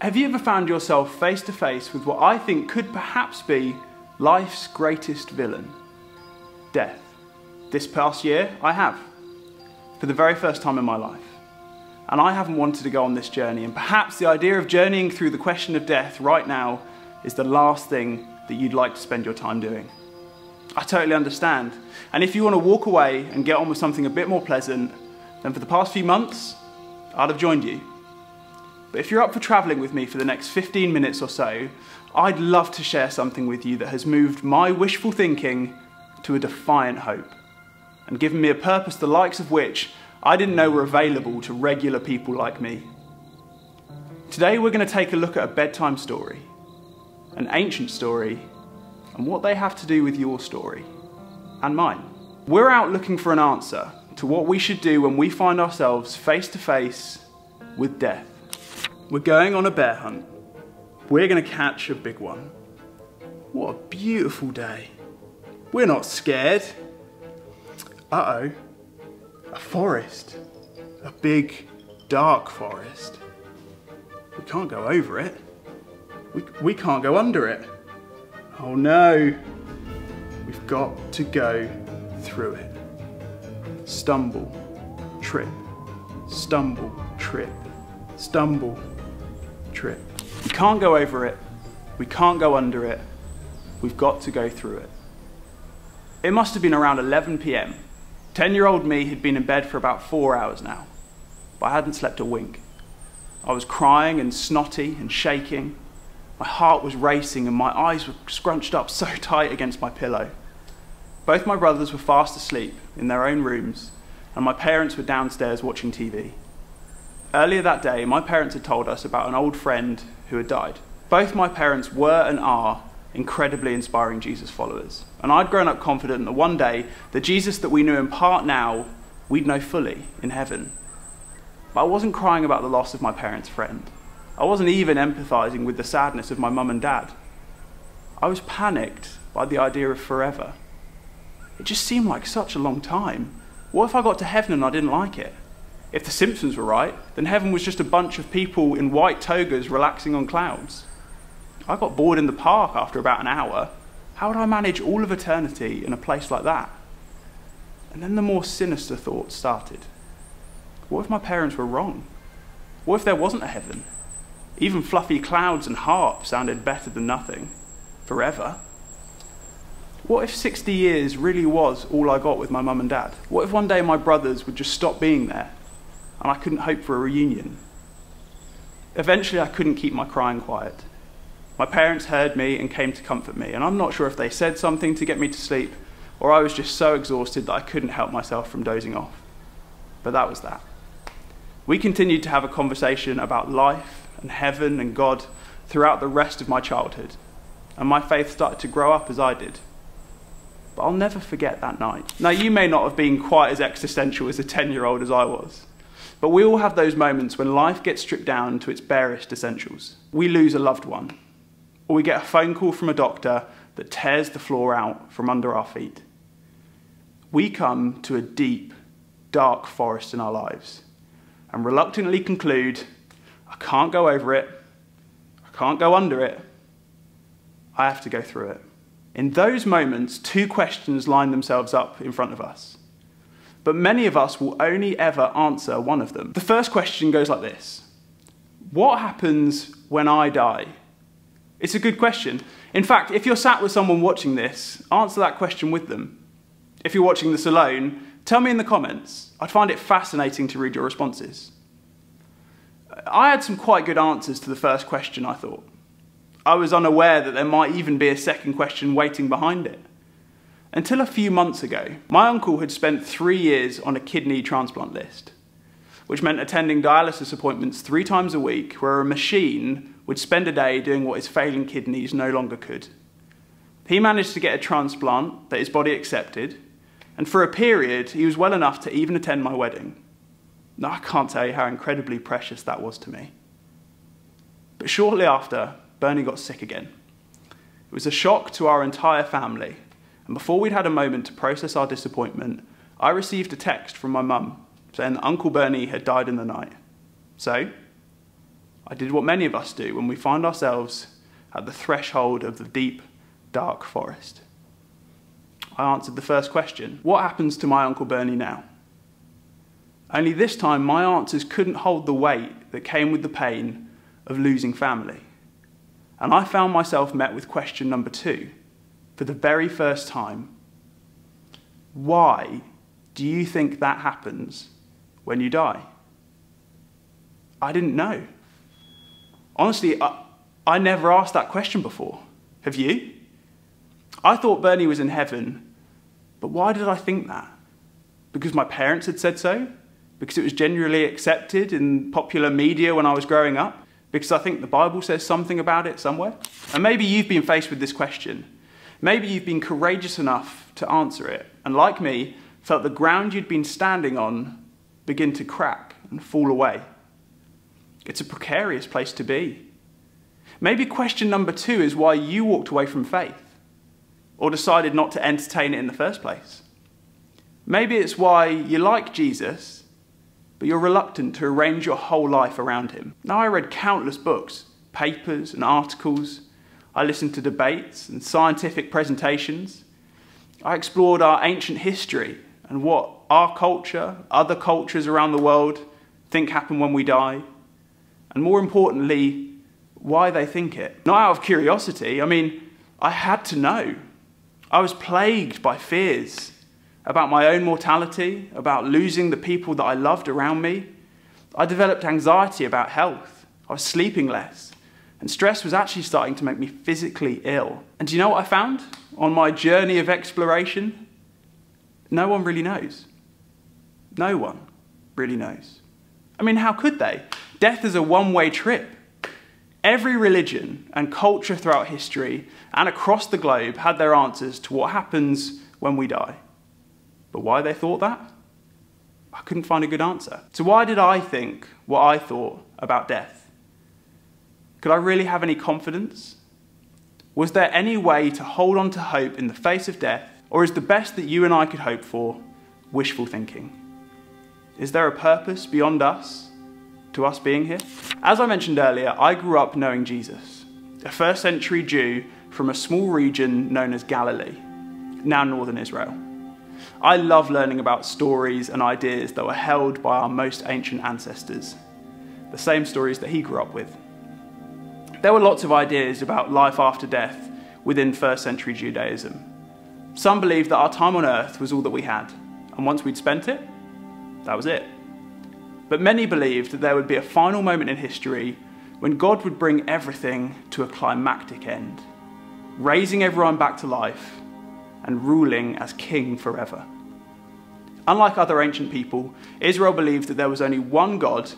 Have you ever found yourself face to face with what I think could perhaps be life's greatest villain? Death. This past year, I have. For the very first time in my life. And I haven't wanted to go on this journey, and perhaps the idea of journeying through the question of death right now is the last thing that you'd like to spend your time doing. I totally understand. And if you want to walk away and get on with something a bit more pleasant, then for the past few months, I'd have joined you. But if you're up for travelling with me for the next 15 minutes or so, I'd love to share something with you that has moved my wishful thinking to a defiant hope and given me a purpose the likes of which I didn't know were available to regular people like me. Today we're going to take a look at a bedtime story, an ancient story, and what they have to do with your story and mine. We're out looking for an answer to what we should do when we find ourselves face to face with death. We're going on a bear hunt. We're going to catch a big one. What a beautiful day. We're not scared. Uh oh. A forest. A big, dark forest. We can't go over it. We, we can't go under it. Oh no. We've got to go through it. Stumble, trip, stumble, trip, stumble, trip. We can't go over it. We can't go under it. We've got to go through it. It must have been around 11 pm. 10 year old me had been in bed for about four hours now, but I hadn't slept a wink. I was crying and snotty and shaking. My heart was racing and my eyes were scrunched up so tight against my pillow. Both my brothers were fast asleep in their own rooms, and my parents were downstairs watching TV. Earlier that day, my parents had told us about an old friend who had died. Both my parents were and are incredibly inspiring Jesus followers. And I'd grown up confident that one day, the Jesus that we knew in part now, we'd know fully in heaven. But I wasn't crying about the loss of my parents' friend. I wasn't even empathizing with the sadness of my mum and dad. I was panicked by the idea of forever. It just seemed like such a long time. What if I got to heaven and I didn't like it? If the Simpsons were right, then heaven was just a bunch of people in white togas relaxing on clouds. I got bored in the park after about an hour. How would I manage all of eternity in a place like that? And then the more sinister thoughts started. What if my parents were wrong? What if there wasn't a heaven? Even fluffy clouds and harp sounded better than nothing. Forever. What if 60 years really was all I got with my mum and dad? What if one day my brothers would just stop being there and I couldn't hope for a reunion? Eventually, I couldn't keep my crying quiet. My parents heard me and came to comfort me, and I'm not sure if they said something to get me to sleep or I was just so exhausted that I couldn't help myself from dozing off. But that was that. We continued to have a conversation about life and heaven and God throughout the rest of my childhood, and my faith started to grow up as I did. But I'll never forget that night. Now, you may not have been quite as existential as a 10 year old as I was, but we all have those moments when life gets stripped down to its barest essentials. We lose a loved one, or we get a phone call from a doctor that tears the floor out from under our feet. We come to a deep, dark forest in our lives and reluctantly conclude I can't go over it, I can't go under it, I have to go through it. In those moments, two questions line themselves up in front of us. But many of us will only ever answer one of them. The first question goes like this What happens when I die? It's a good question. In fact, if you're sat with someone watching this, answer that question with them. If you're watching this alone, tell me in the comments. I'd find it fascinating to read your responses. I had some quite good answers to the first question, I thought. I was unaware that there might even be a second question waiting behind it. Until a few months ago, my uncle had spent three years on a kidney transplant list, which meant attending dialysis appointments three times a week where a machine would spend a day doing what his failing kidneys no longer could. He managed to get a transplant that his body accepted, and for a period, he was well enough to even attend my wedding. Now, I can't tell you how incredibly precious that was to me. But shortly after, Bernie got sick again. It was a shock to our entire family, and before we'd had a moment to process our disappointment, I received a text from my mum saying that Uncle Bernie had died in the night. So, I did what many of us do when we find ourselves at the threshold of the deep, dark forest. I answered the first question What happens to my Uncle Bernie now? Only this time, my answers couldn't hold the weight that came with the pain of losing family. And I found myself met with question number two for the very first time. Why do you think that happens when you die? I didn't know. Honestly, I, I never asked that question before. Have you? I thought Bernie was in heaven, but why did I think that? Because my parents had said so? Because it was generally accepted in popular media when I was growing up? Because I think the Bible says something about it somewhere? And maybe you've been faced with this question. Maybe you've been courageous enough to answer it, and like me, felt the ground you'd been standing on begin to crack and fall away. It's a precarious place to be. Maybe question number two is why you walked away from faith or decided not to entertain it in the first place. Maybe it's why you like Jesus, but you're reluctant to arrange your whole life around him. Now, I read countless books, papers, and articles. I listened to debates and scientific presentations. I explored our ancient history and what our culture, other cultures around the world, think happen when we die. And more importantly, why they think it. Not out of curiosity, I mean, I had to know. I was plagued by fears about my own mortality, about losing the people that I loved around me. I developed anxiety about health. I was sleeping less. And stress was actually starting to make me physically ill. And do you know what I found on my journey of exploration? No one really knows. No one really knows. I mean, how could they? Death is a one way trip. Every religion and culture throughout history and across the globe had their answers to what happens when we die. But why they thought that? I couldn't find a good answer. So, why did I think what I thought about death? Could I really have any confidence? Was there any way to hold on to hope in the face of death, or is the best that you and I could hope for wishful thinking? Is there a purpose beyond us to us being here? As I mentioned earlier, I grew up knowing Jesus, a first century Jew from a small region known as Galilee, now northern Israel. I love learning about stories and ideas that were held by our most ancient ancestors, the same stories that he grew up with. There were lots of ideas about life after death within first century Judaism. Some believed that our time on earth was all that we had, and once we'd spent it, that was it. But many believed that there would be a final moment in history when God would bring everything to a climactic end, raising everyone back to life and ruling as king forever. Unlike other ancient people, Israel believed that there was only one God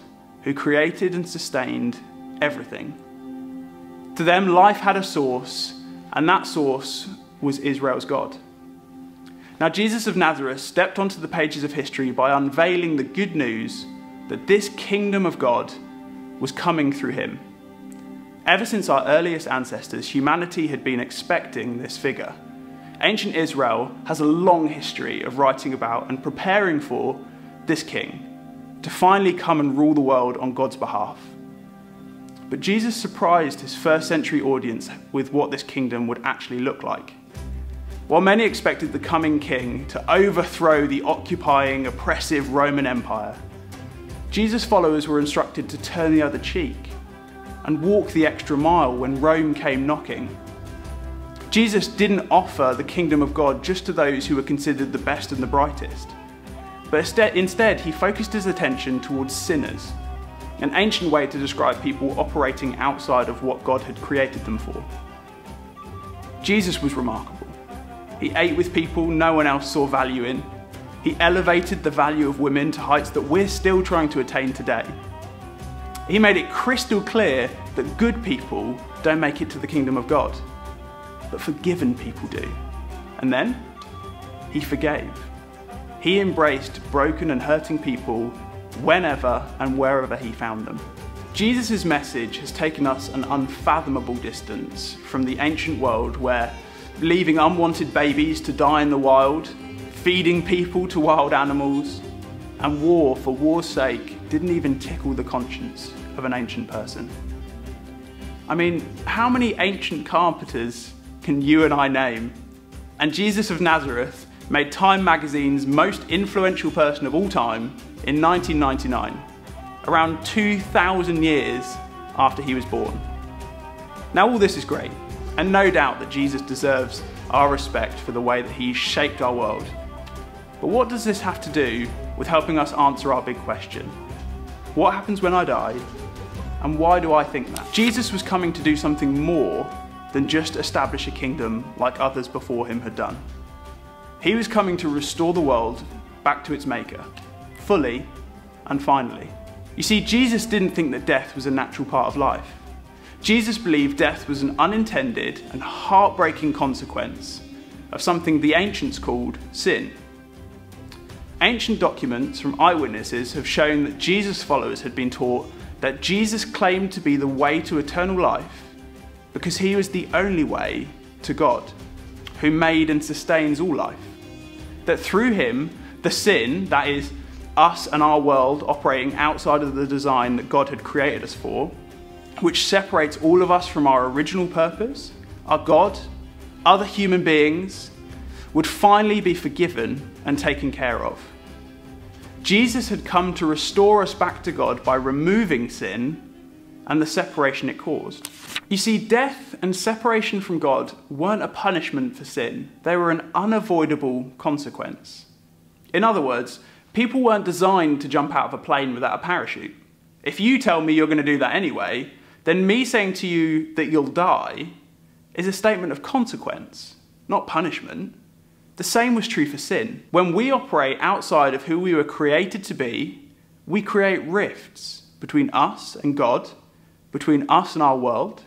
who created and sustained everything. To them, life had a source, and that source was Israel's God. Now, Jesus of Nazareth stepped onto the pages of history by unveiling the good news that this kingdom of God was coming through him. Ever since our earliest ancestors, humanity had been expecting this figure. Ancient Israel has a long history of writing about and preparing for this king to finally come and rule the world on God's behalf. But Jesus surprised his first century audience with what this kingdom would actually look like. While many expected the coming king to overthrow the occupying, oppressive Roman Empire, Jesus' followers were instructed to turn the other cheek and walk the extra mile when Rome came knocking. Jesus didn't offer the kingdom of God just to those who were considered the best and the brightest, but instead he focused his attention towards sinners, an ancient way to describe people operating outside of what God had created them for. Jesus was remarkable. He ate with people no one else saw value in, he elevated the value of women to heights that we're still trying to attain today. He made it crystal clear that good people don't make it to the kingdom of God, but forgiven people do. And then he forgave. He embraced broken and hurting people whenever and wherever he found them. Jesus' message has taken us an unfathomable distance from the ancient world where leaving unwanted babies to die in the wild feeding people to wild animals, and war for war's sake didn't even tickle the conscience of an ancient person. I mean, how many ancient carpenters can you and I name? And Jesus of Nazareth made Time magazine's most influential person of all time in 1999, around 2,000 years after he was born. Now, all this is great, and no doubt that Jesus deserves our respect for the way that he shaped our world. But what does this have to do with helping us answer our big question? What happens when I die? And why do I think that? Jesus was coming to do something more than just establish a kingdom like others before him had done. He was coming to restore the world back to its maker, fully and finally. You see, Jesus didn't think that death was a natural part of life. Jesus believed death was an unintended and heartbreaking consequence of something the ancients called sin. Ancient documents from eyewitnesses have shown that Jesus' followers had been taught that Jesus claimed to be the way to eternal life because he was the only way to God, who made and sustains all life that through him, the sin, that is, us and our world operating outside of the design that God had created us for, which separates all of us from our original purpose, our God, other human beings, would finally be forgiven and taken care of. Jesus had come to restore us back to God by removing sin and the separation it caused. You see, death and separation from God weren't a punishment for sin, they were an unavoidable consequence. In other words, people weren't designed to jump out of a plane without a parachute. If you tell me you're going to do that anyway, then me saying to you that you'll die is a statement of consequence, not punishment. The same was true for sin. When we operate outside of who we were created to be, we create rifts between us and God between us and our world,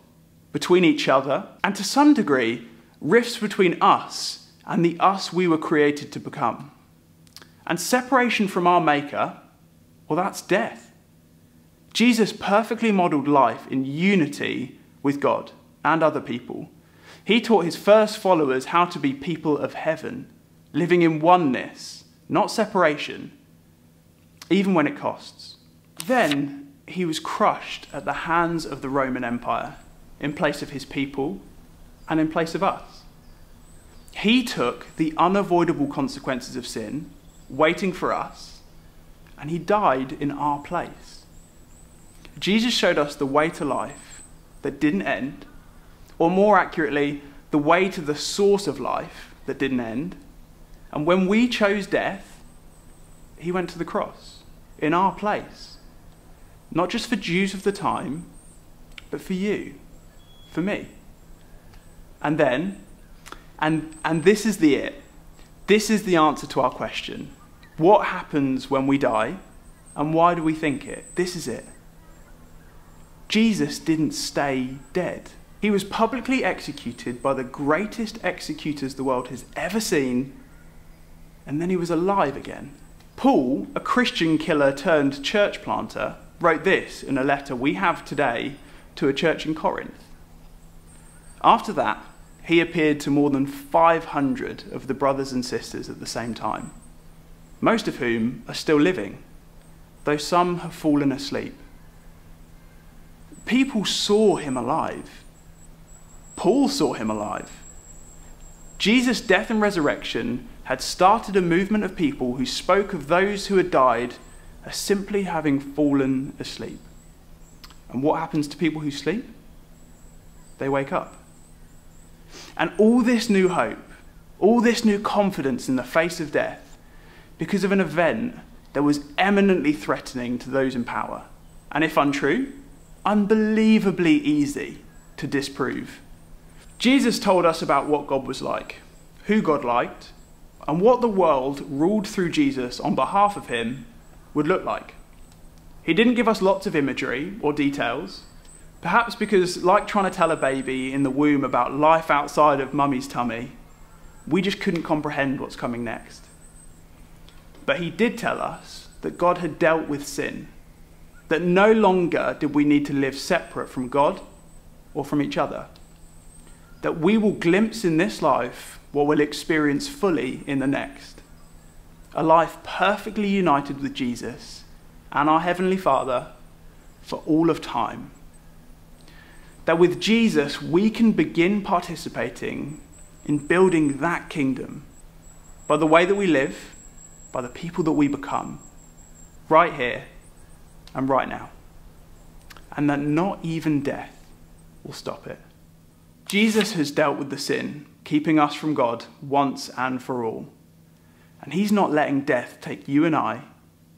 between each other, and to some degree, rifts between us and the us we were created to become. And separation from our Maker, well, that's death. Jesus perfectly modeled life in unity with God and other people. He taught his first followers how to be people of heaven, living in oneness, not separation, even when it costs. Then he was crushed at the hands of the Roman Empire in place of his people and in place of us. He took the unavoidable consequences of sin, waiting for us, and he died in our place. Jesus showed us the way to life that didn't end, or more accurately, the way to the source of life that didn't end. And when we chose death, he went to the cross in our place not just for Jews of the time, but for you, for me. And then, and, and this is the it. This is the answer to our question. What happens when we die, and why do we think it? This is it. Jesus didn't stay dead. He was publicly executed by the greatest executors the world has ever seen, and then he was alive again. Paul, a Christian killer turned church planter, wrote this in a letter we have today to a church in Corinth. After that, he appeared to more than 500 of the brothers and sisters at the same time, most of whom are still living, though some have fallen asleep. People saw him alive. Paul saw him alive. Jesus' death and resurrection had started a movement of people who spoke of those who had died as simply having fallen asleep. And what happens to people who sleep? They wake up. And all this new hope, all this new confidence in the face of death, because of an event that was eminently threatening to those in power, and if untrue, unbelievably easy to disprove. Jesus told us about what God was like, who God liked, and what the world ruled through Jesus on behalf of him would look like. He didn't give us lots of imagery or details, perhaps because, like trying to tell a baby in the womb about life outside of mummy's tummy, we just couldn't comprehend what's coming next. But he did tell us that God had dealt with sin, that no longer did we need to live separate from God or from each other, that we will glimpse in this life what we'll experience fully in the next a life perfectly united with Jesus and our Heavenly Father for all of time. That with Jesus we can begin participating in building that kingdom by the way that we live, by the people that we become, right here and right now. And that not even death will stop it. Jesus has dealt with the sin, keeping us from God once and for all. And he's not letting death take you and I,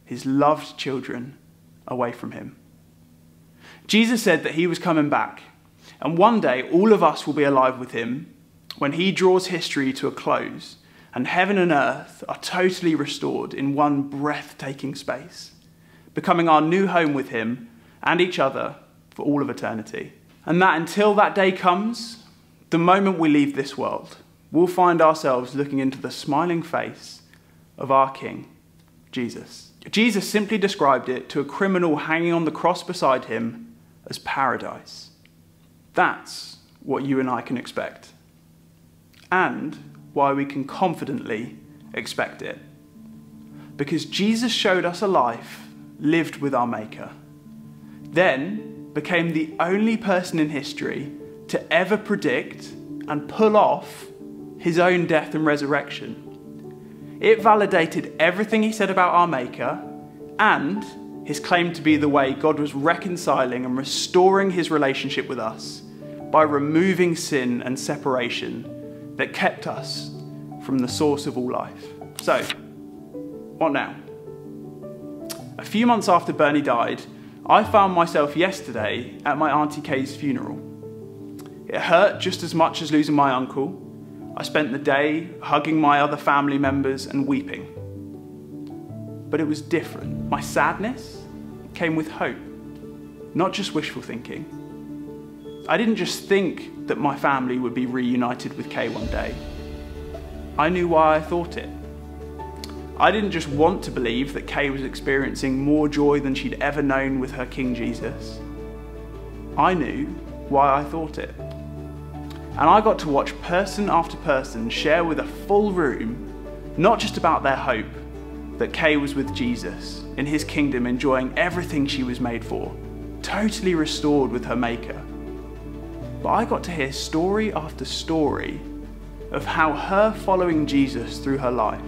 his loved children, away from him. Jesus said that he was coming back, and one day all of us will be alive with him when he draws history to a close and heaven and earth are totally restored in one breathtaking space, becoming our new home with him and each other for all of eternity. And that until that day comes, the moment we leave this world, we'll find ourselves looking into the smiling face of our King, Jesus. Jesus simply described it to a criminal hanging on the cross beside him as paradise. That's what you and I can expect. And why we can confidently expect it. Because Jesus showed us a life lived with our Maker, then became the only person in history to ever predict and pull off his own death and resurrection. It validated everything he said about our Maker and his claim to be the way God was reconciling and restoring his relationship with us by removing sin and separation that kept us from the source of all life. So, what now? A few months after Bernie died, I found myself yesterday at my Auntie Kay's funeral. It hurt just as much as losing my uncle. I spent the day hugging my other family members and weeping. But it was different. My sadness came with hope, not just wishful thinking. I didn't just think that my family would be reunited with Kay one day. I knew why I thought it. I didn't just want to believe that Kay was experiencing more joy than she'd ever known with her King Jesus. I knew why I thought it. And I got to watch person after person share with a full room, not just about their hope, that Kay was with Jesus in his kingdom enjoying everything she was made for, totally restored with her Maker. But I got to hear story after story of how her following Jesus through her life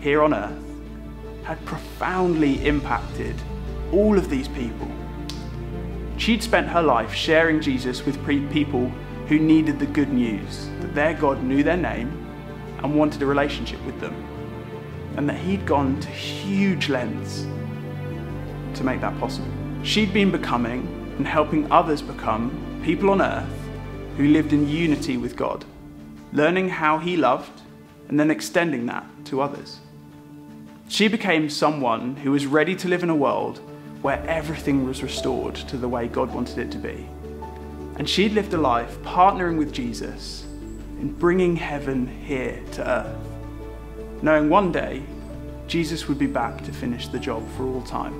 here on earth had profoundly impacted all of these people. She'd spent her life sharing Jesus with people who needed the good news that their God knew their name and wanted a relationship with them, and that He'd gone to huge lengths to make that possible. She'd been becoming and helping others become people on earth who lived in unity with God learning how he loved, and then extending that to others. She became someone who was ready to live in a world where everything was restored to the way God wanted it to be. And she'd lived a life partnering with Jesus in bringing heaven here to earth, knowing one day Jesus would be back to finish the job for all time.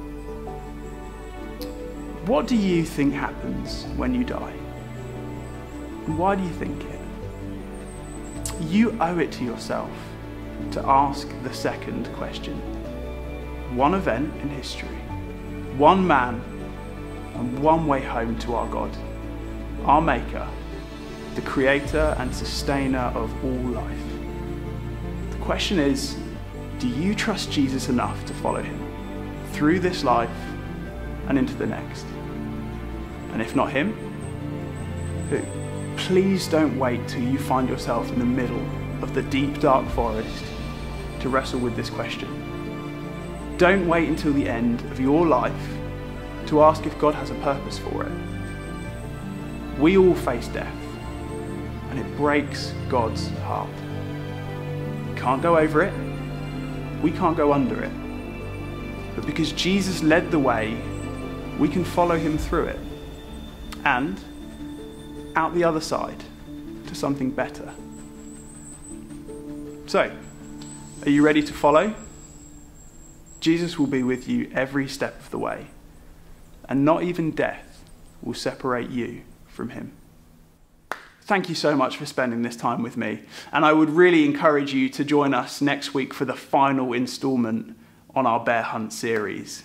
What do you think happens when you die? Why do you think it? you owe it to yourself to ask the second question. One event in history, one man, and one way home to our God, our Maker, the Creator and Sustainer of all life. The question is do you trust Jesus enough to follow Him through this life and into the next? And if not Him? Please don't wait till you find yourself in the middle of the deep, dark forest to wrestle with this question. Don't wait until the end of your life to ask if God has a purpose for it. We all face death, and it breaks God's heart. We can't go over it, we can't go under it. But because Jesus led the way, we can follow him through it. And out the other side to something better. So, are you ready to follow? Jesus will be with you every step of the way, and not even death will separate you from him. Thank you so much for spending this time with me, and I would really encourage you to join us next week for the final installment on our bear hunt series.